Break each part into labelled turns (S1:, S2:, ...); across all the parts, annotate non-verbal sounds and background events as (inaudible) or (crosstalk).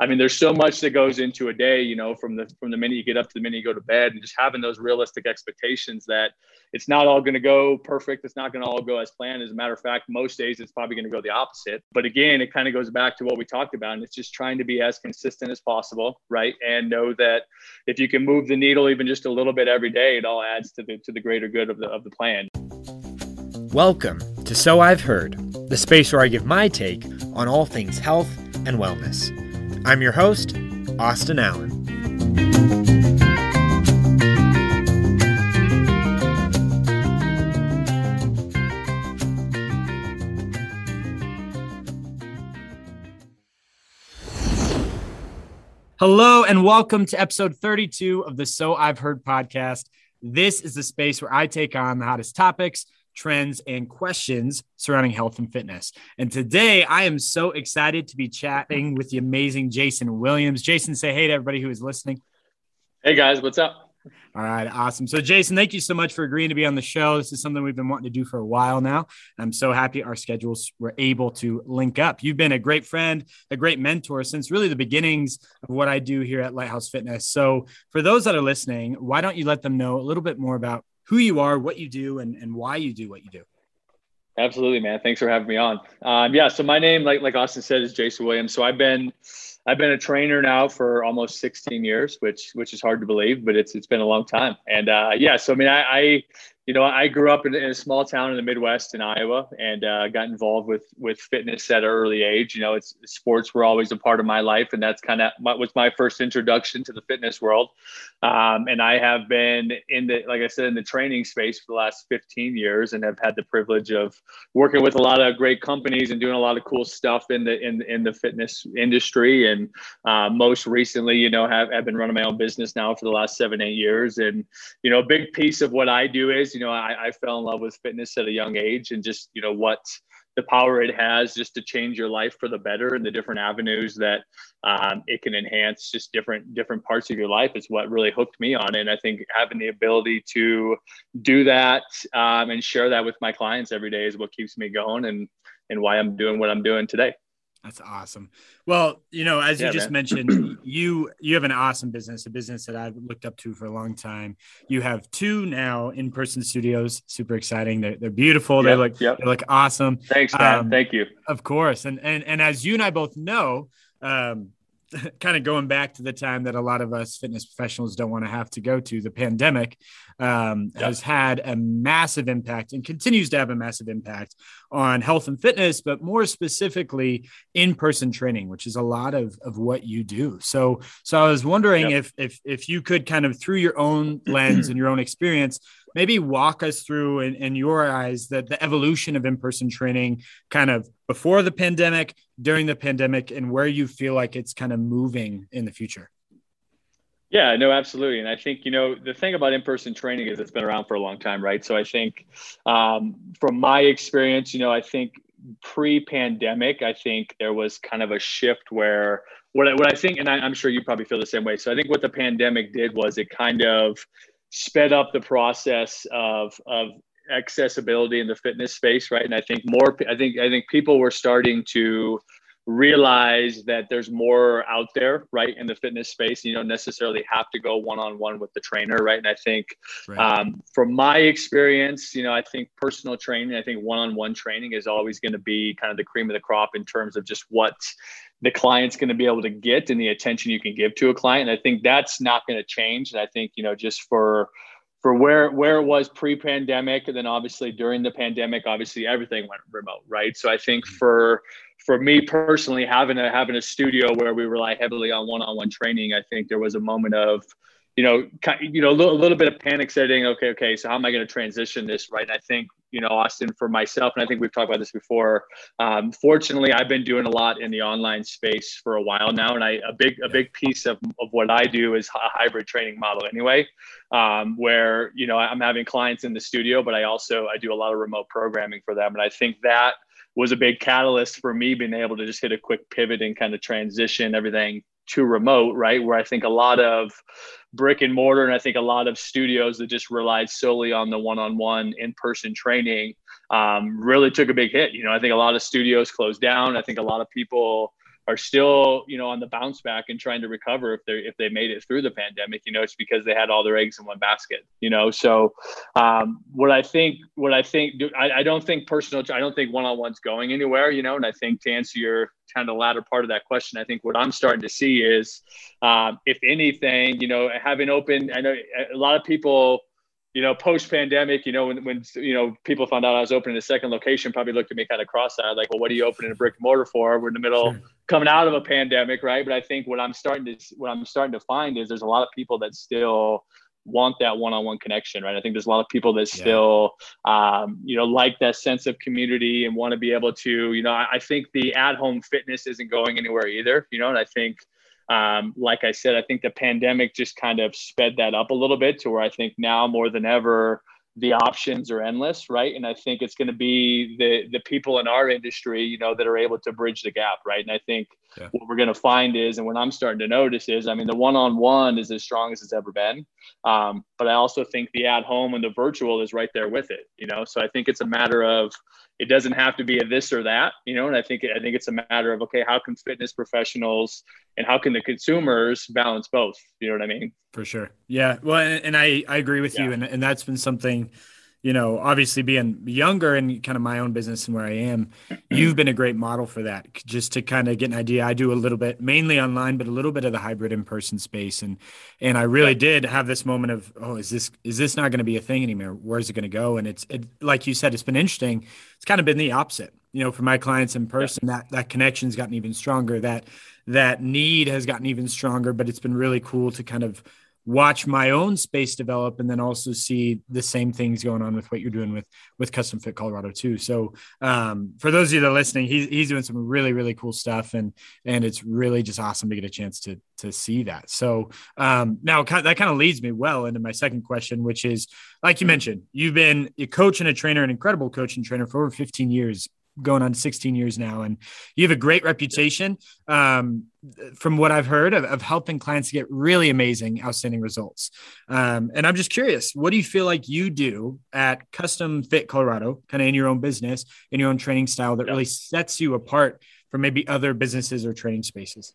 S1: I mean, there's so much that goes into a day, you know, from the from the minute you get up to the minute you go to bed, and just having those realistic expectations that it's not all going to go perfect. It's not going to all go as planned. As a matter of fact, most days it's probably going to go the opposite. But again, it kind of goes back to what we talked about, and it's just trying to be as consistent as possible, right? And know that if you can move the needle even just a little bit every day, it all adds to the to the greater good of the of the plan.
S2: Welcome to So I've Heard, the space where I give my take on all things health and wellness. I'm your host, Austin Allen. Hello, and welcome to episode 32 of the So I've Heard podcast. This is the space where I take on the hottest topics trends, and questions surrounding health and fitness. And today I am so excited to be chatting with the amazing Jason Williams. Jason, say hey to everybody who is listening.
S1: Hey guys, what's up?
S2: All right, awesome. So, Jason, thank you so much for agreeing to be on the show. This is something we've been wanting to do for a while now. I'm so happy our schedules were able to link up. You've been a great friend, a great mentor since really the beginnings of what I do here at Lighthouse Fitness. So, for those that are listening, why don't you let them know a little bit more about who you are, what you do, and, and why you do what you do.
S1: Absolutely, man. Thanks for having me on. Um, yeah, so my name, like like Austin said, is Jason Williams. So I've been I've been a trainer now for almost 16 years, which which is hard to believe, but it's it's been a long time. And uh, yeah, so I mean, I, I you know, I grew up in, in, a small town in the Midwest in Iowa and uh, got involved with with fitness at an early age. You know, it's sports were always a part of my life, and that's kind of was my first introduction to the fitness world. Um, and I have been in the, like I said, in the training space for the last 15 years, and have had the privilege of working with a lot of great companies and doing a lot of cool stuff in the in in the fitness industry. And uh, most recently, you know, have have been running my own business now for the last seven eight years. And you know, a big piece of what I do is you know, I, I fell in love with fitness at a young age and just, you know, what the power it has just to change your life for the better and the different avenues that um, it can enhance just different different parts of your life is what really hooked me on it. And I think having the ability to do that um, and share that with my clients every day is what keeps me going and and why I'm doing what I'm doing today.
S2: That's awesome. Well, you know, as yeah, you just man. (clears throat) mentioned, you you have an awesome business, a business that I've looked up to for a long time. You have two now in-person studios. Super exciting. They're, they're beautiful. Yep, they look yep. they look awesome.
S1: Thanks, man. Um, Thank you.
S2: Of course. And and and as you and I both know, um, (laughs) kind of going back to the time that a lot of us fitness professionals don't want to have to go to, the pandemic um, yep. has had a massive impact and continues to have a massive impact on health and fitness, but more specifically in person training, which is a lot of, of what you do. So, so I was wondering yep. if, if, if you could kind of through your own lens and your own experience, maybe walk us through in, in your eyes that the evolution of in-person training kind of before the pandemic during the pandemic and where you feel like it's kind of moving in the future?
S1: Yeah no absolutely. And i think you know the thing about in-person training is it's been around for a long time right? So i think um, from my experience you know i think pre-pandemic i think there was kind of a shift where what I, what I think and I, i'm sure you probably feel the same way. So i think what the pandemic did was it kind of sped up the process of of accessibility in the fitness space, right? And I think more, I think, I think people were starting to realize that there's more out there, right, in the fitness space. You don't necessarily have to go one on one with the trainer, right? And I think, right. um, from my experience, you know, I think personal training, I think one on one training is always going to be kind of the cream of the crop in terms of just what the client's going to be able to get and the attention you can give to a client. And I think that's not going to change. And I think, you know, just for for where where it was pre-pandemic and then obviously during the pandemic obviously everything went remote right so i think mm-hmm. for for me personally having a having a studio where we rely heavily on one-on-one training i think there was a moment of you know, you know, a little, a little bit of panic setting. Okay, okay, so how am I going to transition this right? And I think, you know, Austin, for myself, and I think we've talked about this before. Um, fortunately, I've been doing a lot in the online space for a while now, and I a big a big piece of, of what I do is a hybrid training model anyway, um, where you know I'm having clients in the studio, but I also I do a lot of remote programming for them, and I think that was a big catalyst for me being able to just hit a quick pivot and kind of transition everything to remote, right? Where I think a lot of brick and mortar, and I think a lot of studios that just relied solely on the one-on-one in-person training um, really took a big hit. You know, I think a lot of studios closed down. I think a lot of people are still, you know, on the bounce back and trying to recover if they if they made it through the pandemic. You know, it's because they had all their eggs in one basket. You know, so um, what I think, what I think, I, I don't think personal, I don't think one on one's going anywhere. You know, and I think to answer your kind of latter part of that question, I think what I'm starting to see is, um, if anything, you know, having open. I know a lot of people you know, post pandemic, you know, when, when, you know, people found out I was opening a second location, probably looked at me kind of cross-eyed, like, well, what are you opening a brick and mortar for? We're in the middle sure. Coming out of a pandemic. Right. But I think what I'm starting to, what I'm starting to find is there's a lot of people that still want that one-on-one connection. Right. I think there's a lot of people that still, yeah. um, you know, like that sense of community and want to be able to, you know, I, I think the at-home fitness isn't going anywhere either, you know, and I think, um, like I said, I think the pandemic just kind of sped that up a little bit to where I think now more than ever, the options are endless, right? And I think it's going to be the the people in our industry, you know, that are able to bridge the gap, right? And I think yeah. what we're going to find is, and what I'm starting to notice is, I mean, the one-on-one is as strong as it's ever been, um, but I also think the at-home and the virtual is right there with it, you know. So I think it's a matter of it doesn't have to be a this or that, you know. And I think I think it's a matter of okay, how can fitness professionals and how can the consumers balance both? You know what I mean?
S2: For sure. Yeah. Well, and, and I I agree with yeah. you, and and that's been something you know, obviously being younger and kind of my own business and where I am, (clears throat) you've been a great model for that. Just to kind of get an idea, I do a little bit, mainly online, but a little bit of the hybrid in-person space, and and I really did have this moment of, oh, is this is this not going to be a thing anymore? Where's it going to go? And it's it, like you said, it's been interesting. It's kind of been the opposite. You know, for my clients in person, yeah. that that connection's gotten even stronger. That that need has gotten even stronger. But it's been really cool to kind of watch my own space develop and then also see the same things going on with what you're doing with with custom fit colorado too. So um, for those of you that are listening he's, he's doing some really really cool stuff and and it's really just awesome to get a chance to to see that. So um, now that kind of leads me well into my second question which is like you mentioned you've been a coach and a trainer an incredible coach and trainer for over 15 years going on 16 years now, and you have a great reputation. Um, from what I've heard of, of, helping clients get really amazing, outstanding results. Um, and I'm just curious, what do you feel like you do at Custom Fit Colorado, kind of in your own business, in your own training style that yeah. really sets you apart from maybe other businesses or training spaces?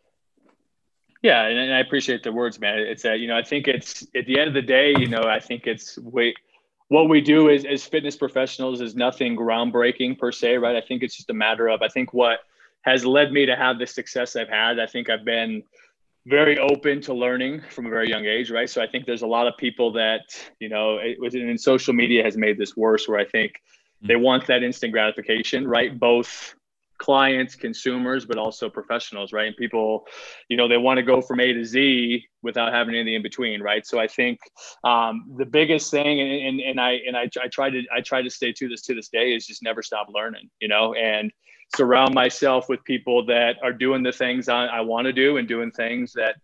S1: Yeah, and, and I appreciate the words, man. It's that you know, I think it's at the end of the day, you know, I think it's wait what we do is, as fitness professionals is nothing groundbreaking per se, right? I think it's just a matter of, I think what has led me to have the success I've had, I think I've been very open to learning from a very young age, right? So I think there's a lot of people that, you know, it was in social media has made this worse where I think they mm. want that instant gratification, right? Both clients, consumers, but also professionals, right? And people, you know, they want to go from A to Z without having anything in between, right? So I think um, the biggest thing, and, and, and I and I, I try to I try to stay to this to this day is just never stop learning, you know, and surround myself with people that are doing the things I, I want to do and doing things that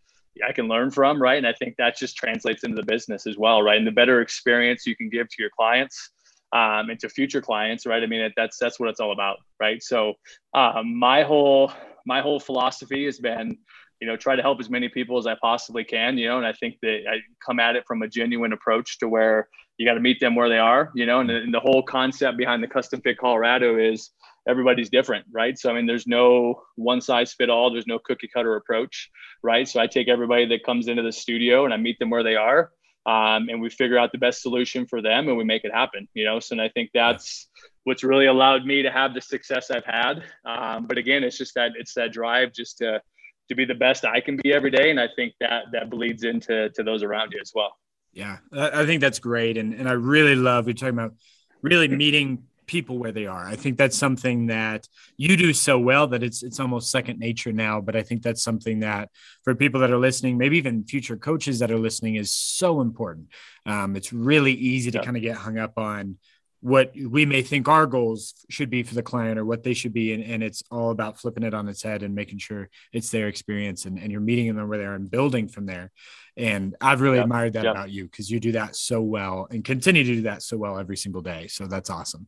S1: I can learn from, right? And I think that just translates into the business as well, right? And the better experience you can give to your clients, um, and to future clients, right? I mean, that's that's what it's all about, right? So um, my whole my whole philosophy has been, you know, try to help as many people as I possibly can, you know, and I think that I come at it from a genuine approach to where you got to meet them where they are, you know, and and the whole concept behind the custom fit Colorado is everybody's different, right? So I mean, there's no one size fit all. There's no cookie cutter approach, right? So I take everybody that comes into the studio and I meet them where they are um, and we figure out the best solution for them and we make it happen you know? So and i think that's what's really allowed me to have the success i've had. Um, but again it's just that it's that drive just to to be the best i can be every day. And i think that that bleeds into to those around you as well.
S2: Yeah. I think that's great. And and i really love you're talking about really meeting people where they are. I think that's something that you do so well that it's it's almost second nature now. But I think that's something that for people that are listening, maybe even future coaches that are listening, is so important. Um, it's really easy to yeah. kind of get hung up on what we may think our goals should be for the client or what they should be and, and it's all about flipping it on its head and making sure it's their experience and, and you're meeting them where they are and building from there and i've really admired that about you because you do that so well and continue to do that so well every single day so that's awesome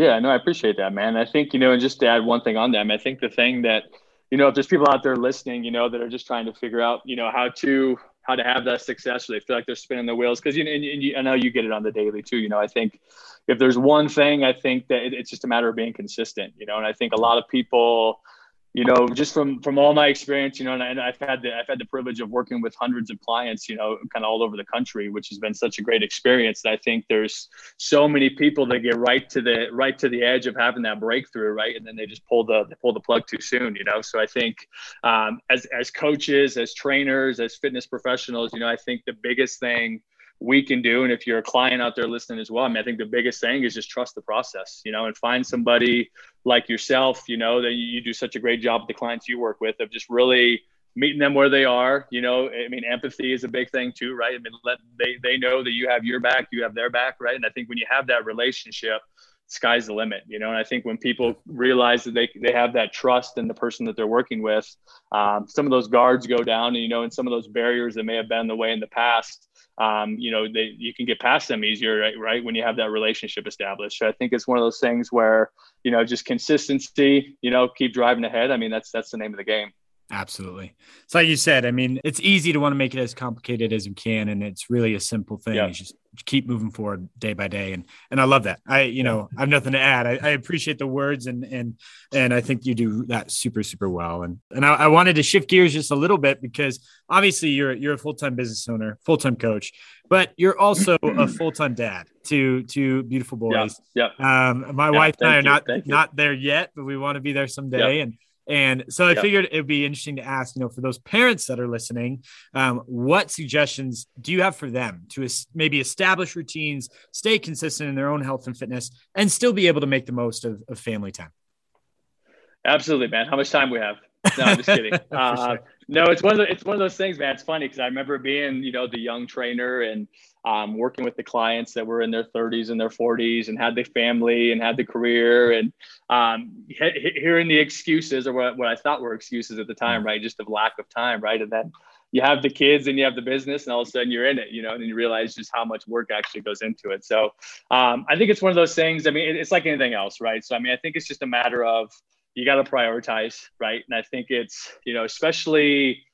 S1: yeah, no, I appreciate that, man. I think, you know, and just to add one thing on them, I think the thing that, you know, if there's people out there listening, you know, that are just trying to figure out, you know, how to how to have that success, or they feel like they're spinning the wheels, because you know, and, and you, I know you get it on the daily too. You know, I think if there's one thing, I think that it, it's just a matter of being consistent. You know, and I think a lot of people you know, just from from all my experience, you know, and, I, and I've had the I've had the privilege of working with hundreds of clients, you know, kind of all over the country, which has been such a great experience. That I think there's so many people that get right to the right to the edge of having that breakthrough, right, and then they just pull the pull the plug too soon, you know. So I think um, as as coaches, as trainers, as fitness professionals, you know, I think the biggest thing we can do. And if you're a client out there listening as well, I mean, I think the biggest thing is just trust the process, you know, and find somebody like yourself, you know, that you do such a great job with the clients you work with of just really meeting them where they are. You know, I mean, empathy is a big thing too, right? I mean, let they they know that you have your back, you have their back, right? And I think when you have that relationship, sky's the limit, you know. And I think when people realize that they they have that trust in the person that they're working with, um, some of those guards go down, and you know, and some of those barriers that may have been the way in the past um, you know, they, you can get past them easier, right, right? When you have that relationship established. So I think it's one of those things where, you know, just consistency, you know, keep driving ahead. I mean, that's, that's the name of the game.
S2: Absolutely. It's like you said, I mean, it's easy to want to make it as complicated as we can. And it's really a simple thing. Yeah. just keep moving forward day by day. And, and I love that. I, you know, I have nothing to add. I, I appreciate the words and, and, and I think you do that super, super well. And, and I, I wanted to shift gears just a little bit because obviously you're, you're a full-time business owner, full-time coach, but you're also (clears throat) a full-time dad to, to beautiful boys.
S1: Yeah.
S2: Um, my yeah, wife and I are you, not, not there yet, but we want to be there someday. And, and so I yep. figured it'd be interesting to ask, you know, for those parents that are listening, um, what suggestions do you have for them to es- maybe establish routines, stay consistent in their own health and fitness, and still be able to make the most of, of family time?
S1: Absolutely, man. How much time we have? No, I'm just kidding. (laughs) uh. No, it's one of the, it's one of those things, man. It's funny because I remember being, you know, the young trainer and um, working with the clients that were in their 30s and their 40s and had the family and had the career and um, he- hearing the excuses or what, what I thought were excuses at the time, right? Just of lack of time, right? And then you have the kids and you have the business and all of a sudden you're in it, you know, and you realize just how much work actually goes into it. So um, I think it's one of those things. I mean, it's like anything else, right? So, I mean, I think it's just a matter of you got to prioritize, right? And I think it's, you know, especially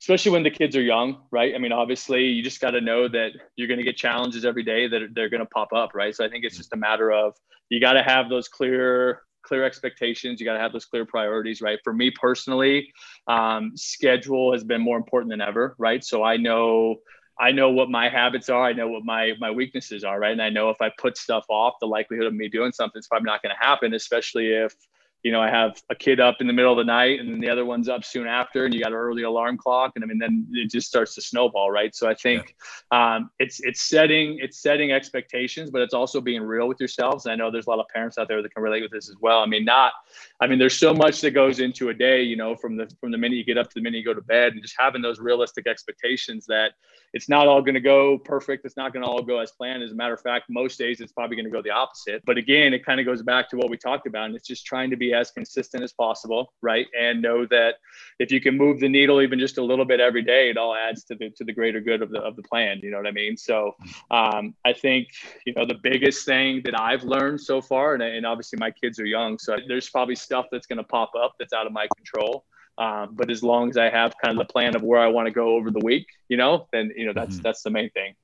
S1: especially when the kids are young, right? I mean, obviously, you just got to know that you're going to get challenges every day that they're going to pop up, right? So I think it's just a matter of you got to have those clear clear expectations. You got to have those clear priorities, right? For me personally, um, schedule has been more important than ever, right? So I know I know what my habits are. I know what my my weaknesses are, right? And I know if I put stuff off, the likelihood of me doing something is probably not going to happen, especially if you know, I have a kid up in the middle of the night and then the other one's up soon after and you got an early alarm clock. And I mean, then it just starts to snowball. Right. So I think yeah. um, it's, it's setting, it's setting expectations, but it's also being real with yourselves. And I know there's a lot of parents out there that can relate with this as well. I mean, not, I mean, there's so much that goes into a day, you know, from the, from the minute you get up to the minute you go to bed and just having those realistic expectations that it's not all going to go perfect. It's not going to all go as planned. As a matter of fact, most days it's probably going to go the opposite. But again, it kind of goes back to what we talked about. And it's just trying to be as consistent as possible, right? And know that if you can move the needle even just a little bit every day, it all adds to the to the greater good of the of the plan. You know what I mean? So um, I think you know the biggest thing that I've learned so far, and, and obviously my kids are young, so there's probably stuff that's going to pop up that's out of my control. Um, but as long as I have kind of the plan of where I want to go over the week, you know, then you know that's mm-hmm. that's the main thing.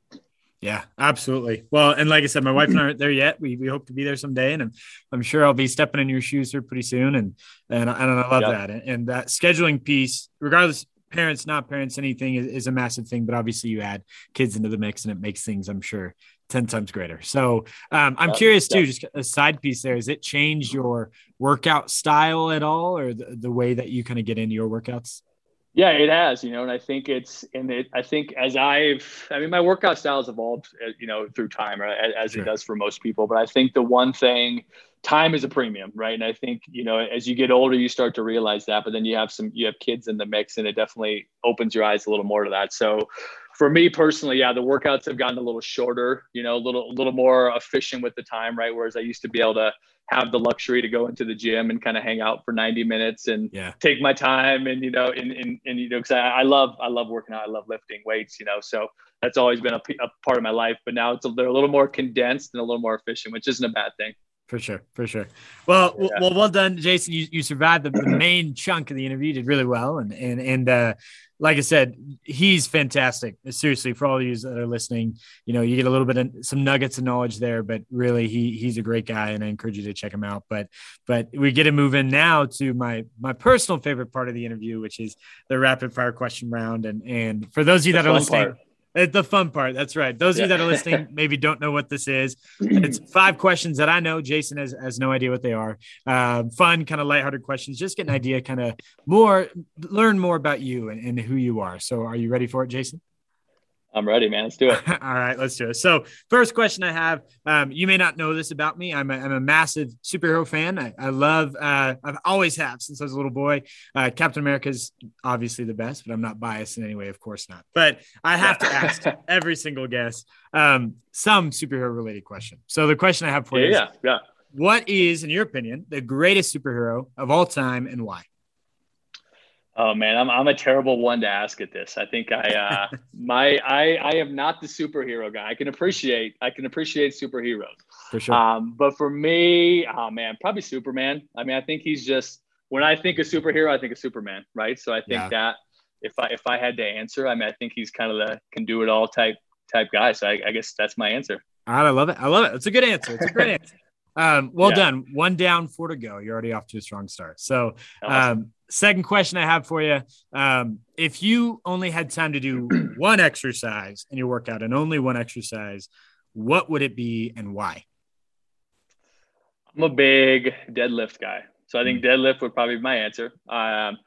S2: Yeah, absolutely. Well, and like I said, my wife and I aren't there yet. We, we hope to be there someday, and I'm, I'm sure I'll be stepping in your shoes here pretty soon. And and, and I love yep. that. And, and, that scheduling piece, regardless, parents, not parents, anything is, is, a massive thing. But obviously, you add kids into the mix, and it makes things, I'm sure, ten times greater. So um, I'm yep. curious too. Yep. Just a side piece there. Has it changed your workout style at all, or the, the way that you kind of get into your workouts?
S1: Yeah, it has, you know, and I think it's, and it, I think as I've, I mean, my workout style has evolved, uh, you know, through time, right, as sure. it does for most people. But I think the one thing, time is a premium, right? And I think, you know, as you get older, you start to realize that. But then you have some, you have kids in the mix, and it definitely opens your eyes a little more to that. So, for me personally, yeah, the workouts have gotten a little shorter, you know, a little, a little more efficient with the time, right? Whereas I used to be able to have the luxury to go into the gym and kind of hang out for 90 minutes and
S2: yeah.
S1: take my time and you know and, and, and you know because I, I, love I love working out I love lifting weights you know so that's always been a, a part of my life but now it's a, they're a little more condensed and a little more efficient which isn't a bad thing
S2: for sure, for sure. Well, yeah. well, well done, Jason. You, you survived the, the, (clears throat) main chunk of the interview. You did really well, and and and uh, like I said, he's fantastic. Seriously, for all of you that are listening, you know, you get a little bit of some nuggets of knowledge there, but really, he he's a great guy, and I encourage you to check him out. But but we get to move in now to my my personal favorite part of the interview, which is the rapid fire question round. And and for those of you the that are listening. Part the fun part. That's right. Those of you that are listening (laughs) maybe don't know what this is. It's five questions that I know. Jason has, has no idea what they are. Um, fun, kind of lighthearted questions. Just get an idea, kind of more, learn more about you and, and who you are. So, are you ready for it, Jason?
S1: I'm ready, man. Let's do it. (laughs)
S2: All right, let's do it. So, first question I have um, you may not know this about me. I'm a, I'm a massive superhero fan. I, I love, uh, I've always have since I was a little boy. Uh, Captain is obviously the best, but I'm not biased in any way. Of course not. But I have to ask (laughs) every single guest um, some superhero related question. So, the question I have for
S1: yeah,
S2: you
S1: is, yeah, yeah.
S2: What is, in your opinion, the greatest superhero of all time and why?
S1: Oh man, I'm I'm a terrible one to ask at this. I think I uh (laughs) my I I am not the superhero guy. I can appreciate I can appreciate superheroes.
S2: For sure.
S1: Um, but for me, oh man, probably Superman. I mean, I think he's just when I think of superhero, I think of Superman, right? So I think yeah. that if I if I had to answer, I mean, I think he's kind of the can do it all type type guy. So I, I guess that's my answer.
S2: Right, I love it. I love it. It's a good answer. It's a great (laughs) answer. Um, well yeah. done. One down, four to go. You're already off to a strong start. So, um, second question I have for you: um, If you only had time to do (clears throat) one exercise in your workout and only one exercise, what would it be and why?
S1: I'm a big deadlift guy, so I think mm. deadlift would probably be my answer. Um,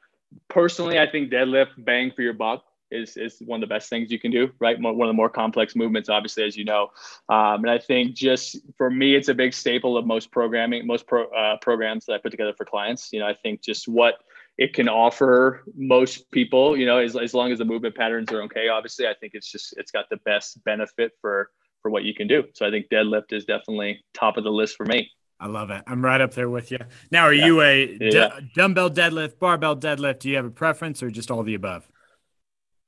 S1: personally, I think deadlift bang for your buck is is one of the best things you can do, right? One of the more complex movements, obviously, as you know. Um, and I think just for me, it's a big staple of most programming, most pro, uh, programs that I put together for clients. You know, I think just what it can offer most people, you know, as, as long as the movement patterns are okay. Obviously, I think it's just it's got the best benefit for for what you can do. So I think deadlift is definitely top of the list for me.
S2: I love it. I'm right up there with you. Now, are yeah. you a yeah. dumbbell deadlift, barbell deadlift? Do you have a preference or just all the above?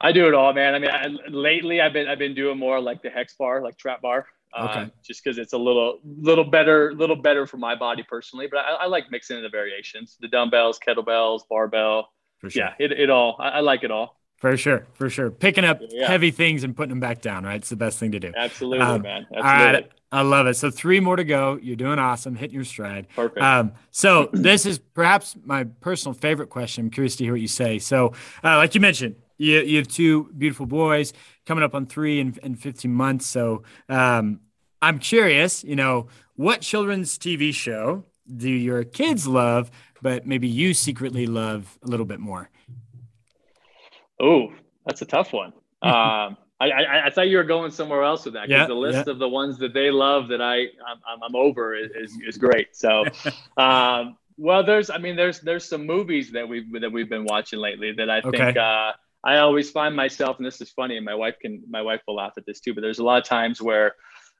S1: I do it all, man. I mean, I, lately I've been I've been doing more like the hex bar, like trap bar, uh, okay. just because it's a little little better, little better for my body personally. But I, I like mixing in the variations, the dumbbells, kettlebells, barbell. Sure. Yeah, it, it all. I, I, like it all.
S2: For sure, for sure. Picking up yeah. heavy things and putting them back down, right? It's the best thing to do.
S1: Absolutely, um, man. Absolutely.
S2: All right. I love it. So three more to go. You're doing awesome, hitting your stride.
S1: Perfect.
S2: Um, so this is perhaps my personal favorite question. I'm curious to hear what you say. So, uh, like you mentioned, you, you have two beautiful boys coming up on three and, and 15 months. So um, I'm curious, you know, what children's TV show do your kids love, but maybe you secretly love a little bit more?
S1: Oh, that's a tough one. (laughs) um, I, I, I, thought you were going somewhere else with that because yeah, the list yeah. of the ones that they love that I I'm, I'm over is, is great. So, (laughs) um, well, there's I mean there's there's some movies that we've that we've been watching lately that I okay. think uh, I always find myself, and this is funny, and my wife can, my wife will laugh at this too, but there's a lot of times where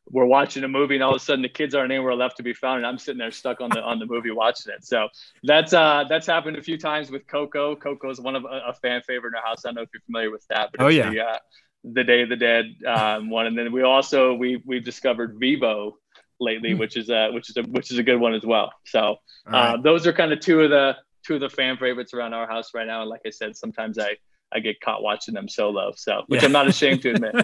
S1: we're watching a movie and all of a sudden the kids aren't anywhere left to be found and I'm sitting there stuck on the on the movie watching it. So that's uh that's happened a few times with Coco. Coco is one of a, a, fan favorite in our house. I don't know if you're familiar with that,
S2: but oh yeah.
S1: The, uh, the Day of the Dead um, one, and then we also we we've discovered Vivo lately, mm. which is a which is a which is a good one as well. So uh, right. those are kind of two of the two of the fan favorites around our house right now. And like I said, sometimes I I get caught watching them solo. So, which yeah. I'm not ashamed to admit.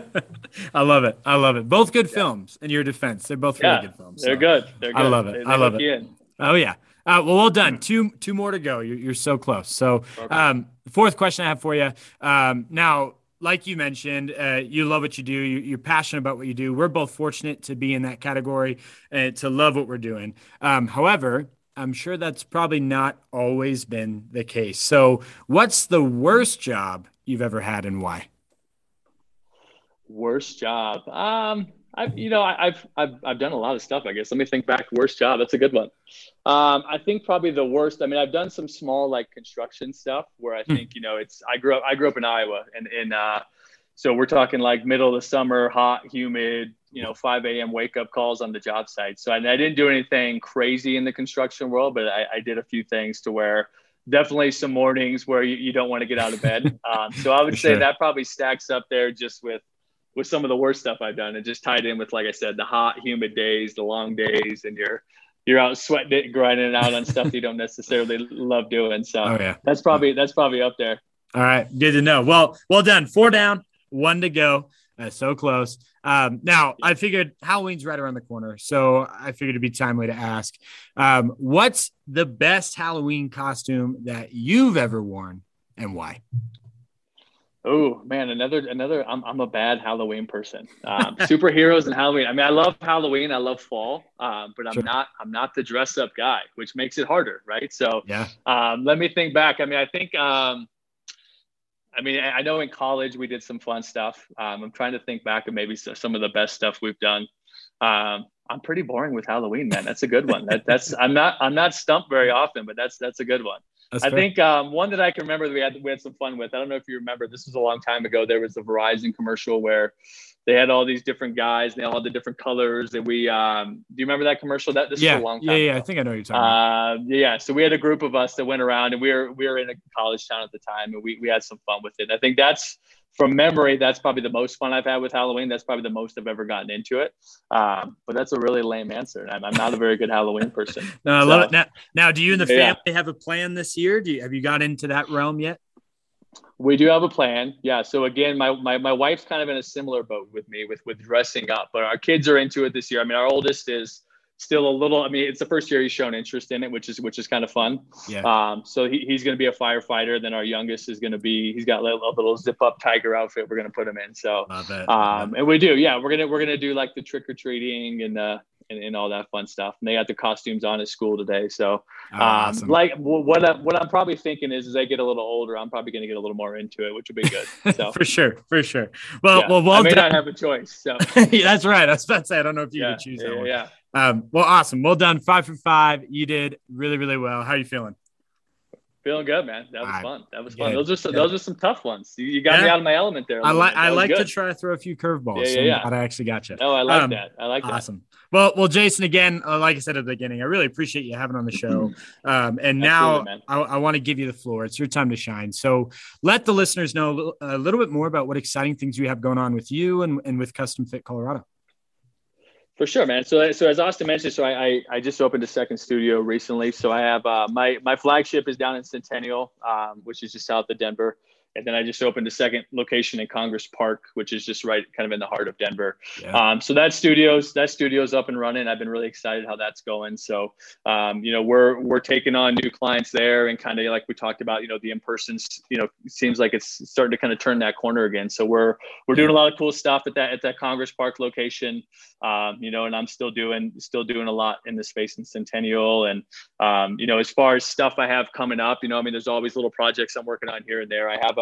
S1: (laughs)
S2: I love it. I love it. Both good yeah. films in your defense. They're both really good films.
S1: So. They're good. They're good. I
S2: love it. They, they I love it. Oh yeah. Uh, well, well done. Two two more to go. You're, you're so close. So, um, fourth question I have for you. Um, now, like you mentioned, uh, you love what you do. You, are passionate about what you do. We're both fortunate to be in that category and to love what we're doing. Um, however, I'm sure that's probably not always been the case. So, what's the worst job you've ever had and why?
S1: Worst job. Um, I've you know I've I've I've done a lot of stuff. I guess. Let me think back. Worst job. That's a good one. Um, I think probably the worst. I mean, I've done some small like construction stuff where I hmm. think you know it's. I grew up. I grew up in Iowa, and in uh, so we're talking like middle of the summer, hot, humid, you know 5 a.m wake up calls on the job site so I, I, didn't do anything crazy in the construction world but I, I, did a few things to where definitely some mornings where you, you don't want to get out of bed (laughs) um, so i would say sure. that probably stacks up there just with with some of the worst stuff i've done and just tied in with like i said the hot humid days the long days and you're you're out sweating it, grinding it out on stuff you don't necessarily love doing. So
S2: oh, yeah.
S1: that's probably that's probably up there.
S2: All right, good to know. Well, well done. Four down, one to go. Uh, so close. Um, now, I figured Halloween's right around the corner, so I figured it'd be timely to ask, um, what's the best Halloween costume that you've ever worn, and why?
S1: Oh man, another another. I'm I'm a bad Halloween person. Um, (laughs) superheroes and Halloween. I mean, I love Halloween. I love fall, um, but I'm sure. not I'm not the dress up guy, which makes it harder, right? So
S2: yeah.
S1: Um, let me think back. I mean, I think. Um, I mean, I know in college we did some fun stuff. Um, I'm trying to think back of maybe some of the best stuff we've done. Um, I'm pretty boring with Halloween, man. That's a good one. That, that's (laughs) I'm not I'm not stumped very often, but that's that's a good one. That's I fair. think um, one that I can remember that we had we had some fun with. I don't know if you remember. This was a long time ago. There was a Verizon commercial where they had all these different guys. They all had the different colors. And we, um, do you remember that commercial? That this
S2: yeah,
S1: was a long
S2: time. Yeah, yeah. Ago. I think I know you're talking.
S1: Uh, yeah. So we had a group of us that went around, and we were we were in a college town at the time, and we we had some fun with it. And I think that's from memory, that's probably the most fun I've had with Halloween. That's probably the most I've ever gotten into it. Um, but that's a really lame answer. I'm, I'm not a very good Halloween person. (laughs)
S2: no, I so, love it. Now, now, do you and the family have a plan this year? Do you have you got into that realm yet?
S1: We do have a plan. Yeah. So again, my, my my wife's kind of in a similar boat with me with with dressing up, but our kids are into it this year. I mean, our oldest is still a little. I mean, it's the first year he's shown interest in it, which is which is kind of fun.
S2: Yeah.
S1: Um. So he, he's going to be a firefighter. Then our youngest is going to be. He's got a little, a little zip up tiger outfit. We're going to put him in. So. Um. And we do. Yeah. We're gonna we're gonna do like the trick or treating and uh and, and all that fun stuff. And they got the costumes on at school today. So, um, awesome. like what I, what I'm probably thinking is, as I get a little older, I'm probably going to get a little more into it, which would be good. (laughs) So
S2: for sure, for sure. Well, yeah. well, well,
S1: I may done. not have a choice. So (laughs)
S2: yeah, that's right. I was about to say, I don't know if you yeah, could choose that
S1: yeah,
S2: one.
S1: Yeah.
S2: Um, well, awesome. Well done. Five for five. You did really, really well. How are you feeling?
S1: Feeling good, man. That was fun. That was fun. Those are some, those are some tough ones. You, got yeah. me out of my element there.
S2: I like I like good. to try to throw a few curveballs. Yeah, yeah, yeah. I actually got you.
S1: Oh, I like um, that. I like that.
S2: Awesome. Well, well, Jason, again, uh, like I said at the beginning, I really appreciate you having on the show. (clears throat) Um, and now I, I want to give you the floor. It's your time to shine. So let the listeners know a little, a little bit more about what exciting things you have going on with you and, and with Custom Fit Colorado.
S1: For sure, man. So, so as Austin mentioned, so I, I, I just opened a second studio recently. So I have uh, my my flagship is down in Centennial, um, which is just south of Denver. And then I just opened a second location in Congress Park, which is just right kind of in the heart of Denver. Yeah. Um, so that studio's that studio's up and running. I've been really excited how that's going. So um, you know, we're we're taking on new clients there and kind of like we talked about, you know, the in-person, you know, seems like it's starting to kind of turn that corner again. So we're we're doing a lot of cool stuff at that at that Congress Park location. Um, you know, and I'm still doing still doing a lot in the space in Centennial. And um, you know, as far as stuff I have coming up, you know, I mean, there's always little projects I'm working on here and there. I have a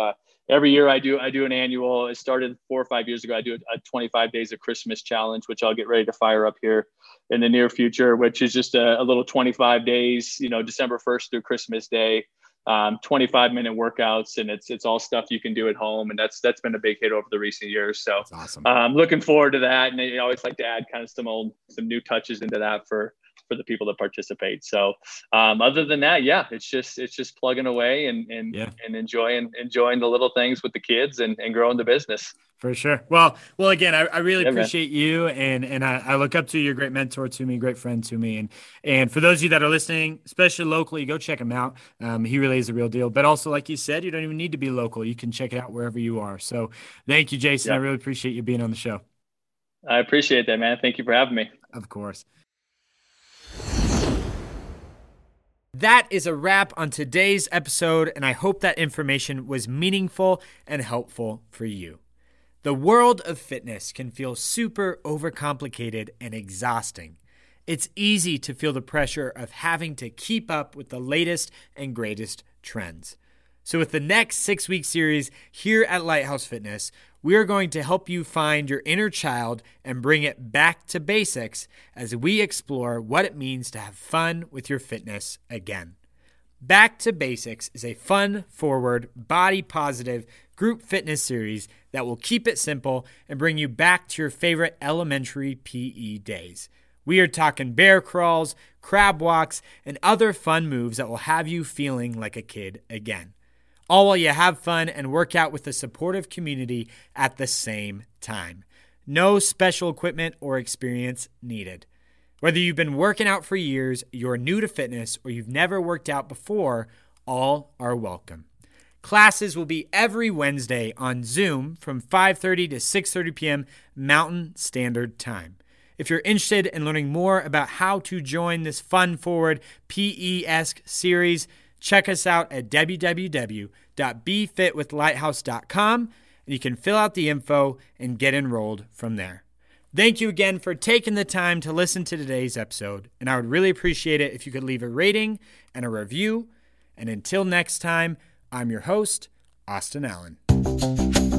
S1: every year I do I do an annual. It started four or five years ago. I do a 25 days of Christmas challenge, which I'll get ready to fire up here in the near future, which is just a, a little 25 days, you know, December 1st through Christmas Day. Um, 25 minute workouts and it's it's all stuff you can do at home and that's that's been a big hit over the recent years so
S2: awesome. um,
S1: looking forward to that and I always like to add kind of some old some new touches into that for for the people that participate. So um, other than that, yeah, it's just it's just plugging away and and, yeah. and enjoying enjoying the little things with the kids and, and growing the business.
S2: For sure. Well, well, again, I, I really yeah, appreciate man. you, and and I, I, look up to you. You're a great mentor to me, great friend to me, and and for those of you that are listening, especially locally, go check him out. Um, he really is a real deal. But also, like you said, you don't even need to be local. You can check it out wherever you are. So, thank you, Jason. I really appreciate you being on the show.
S1: I appreciate that, man. Thank you for having me.
S2: Of course. That is a wrap on today's episode, and I hope that information was meaningful and helpful for you. The world of fitness can feel super overcomplicated and exhausting. It's easy to feel the pressure of having to keep up with the latest and greatest trends. So, with the next six week series here at Lighthouse Fitness, we are going to help you find your inner child and bring it back to basics as we explore what it means to have fun with your fitness again. Back to Basics is a fun, forward, body positive group fitness series that will keep it simple and bring you back to your favorite elementary PE days. We are talking bear crawls, crab walks, and other fun moves that will have you feeling like a kid again all while you have fun and work out with a supportive community at the same time. No special equipment or experience needed. Whether you've been working out for years, you're new to fitness, or you've never worked out before, all are welcome. Classes will be every Wednesday on Zoom from 5:30 to 6:30 p.m. Mountain Standard Time. If you're interested in learning more about how to join this fun forward PE-esque series, check us out at www.befitwithlighthouse.com and you can fill out the info and get enrolled from there. Thank you again for taking the time to listen to today's episode, and I would really appreciate it if you could leave a rating and a review. And until next time, I'm your host, Austin Allen.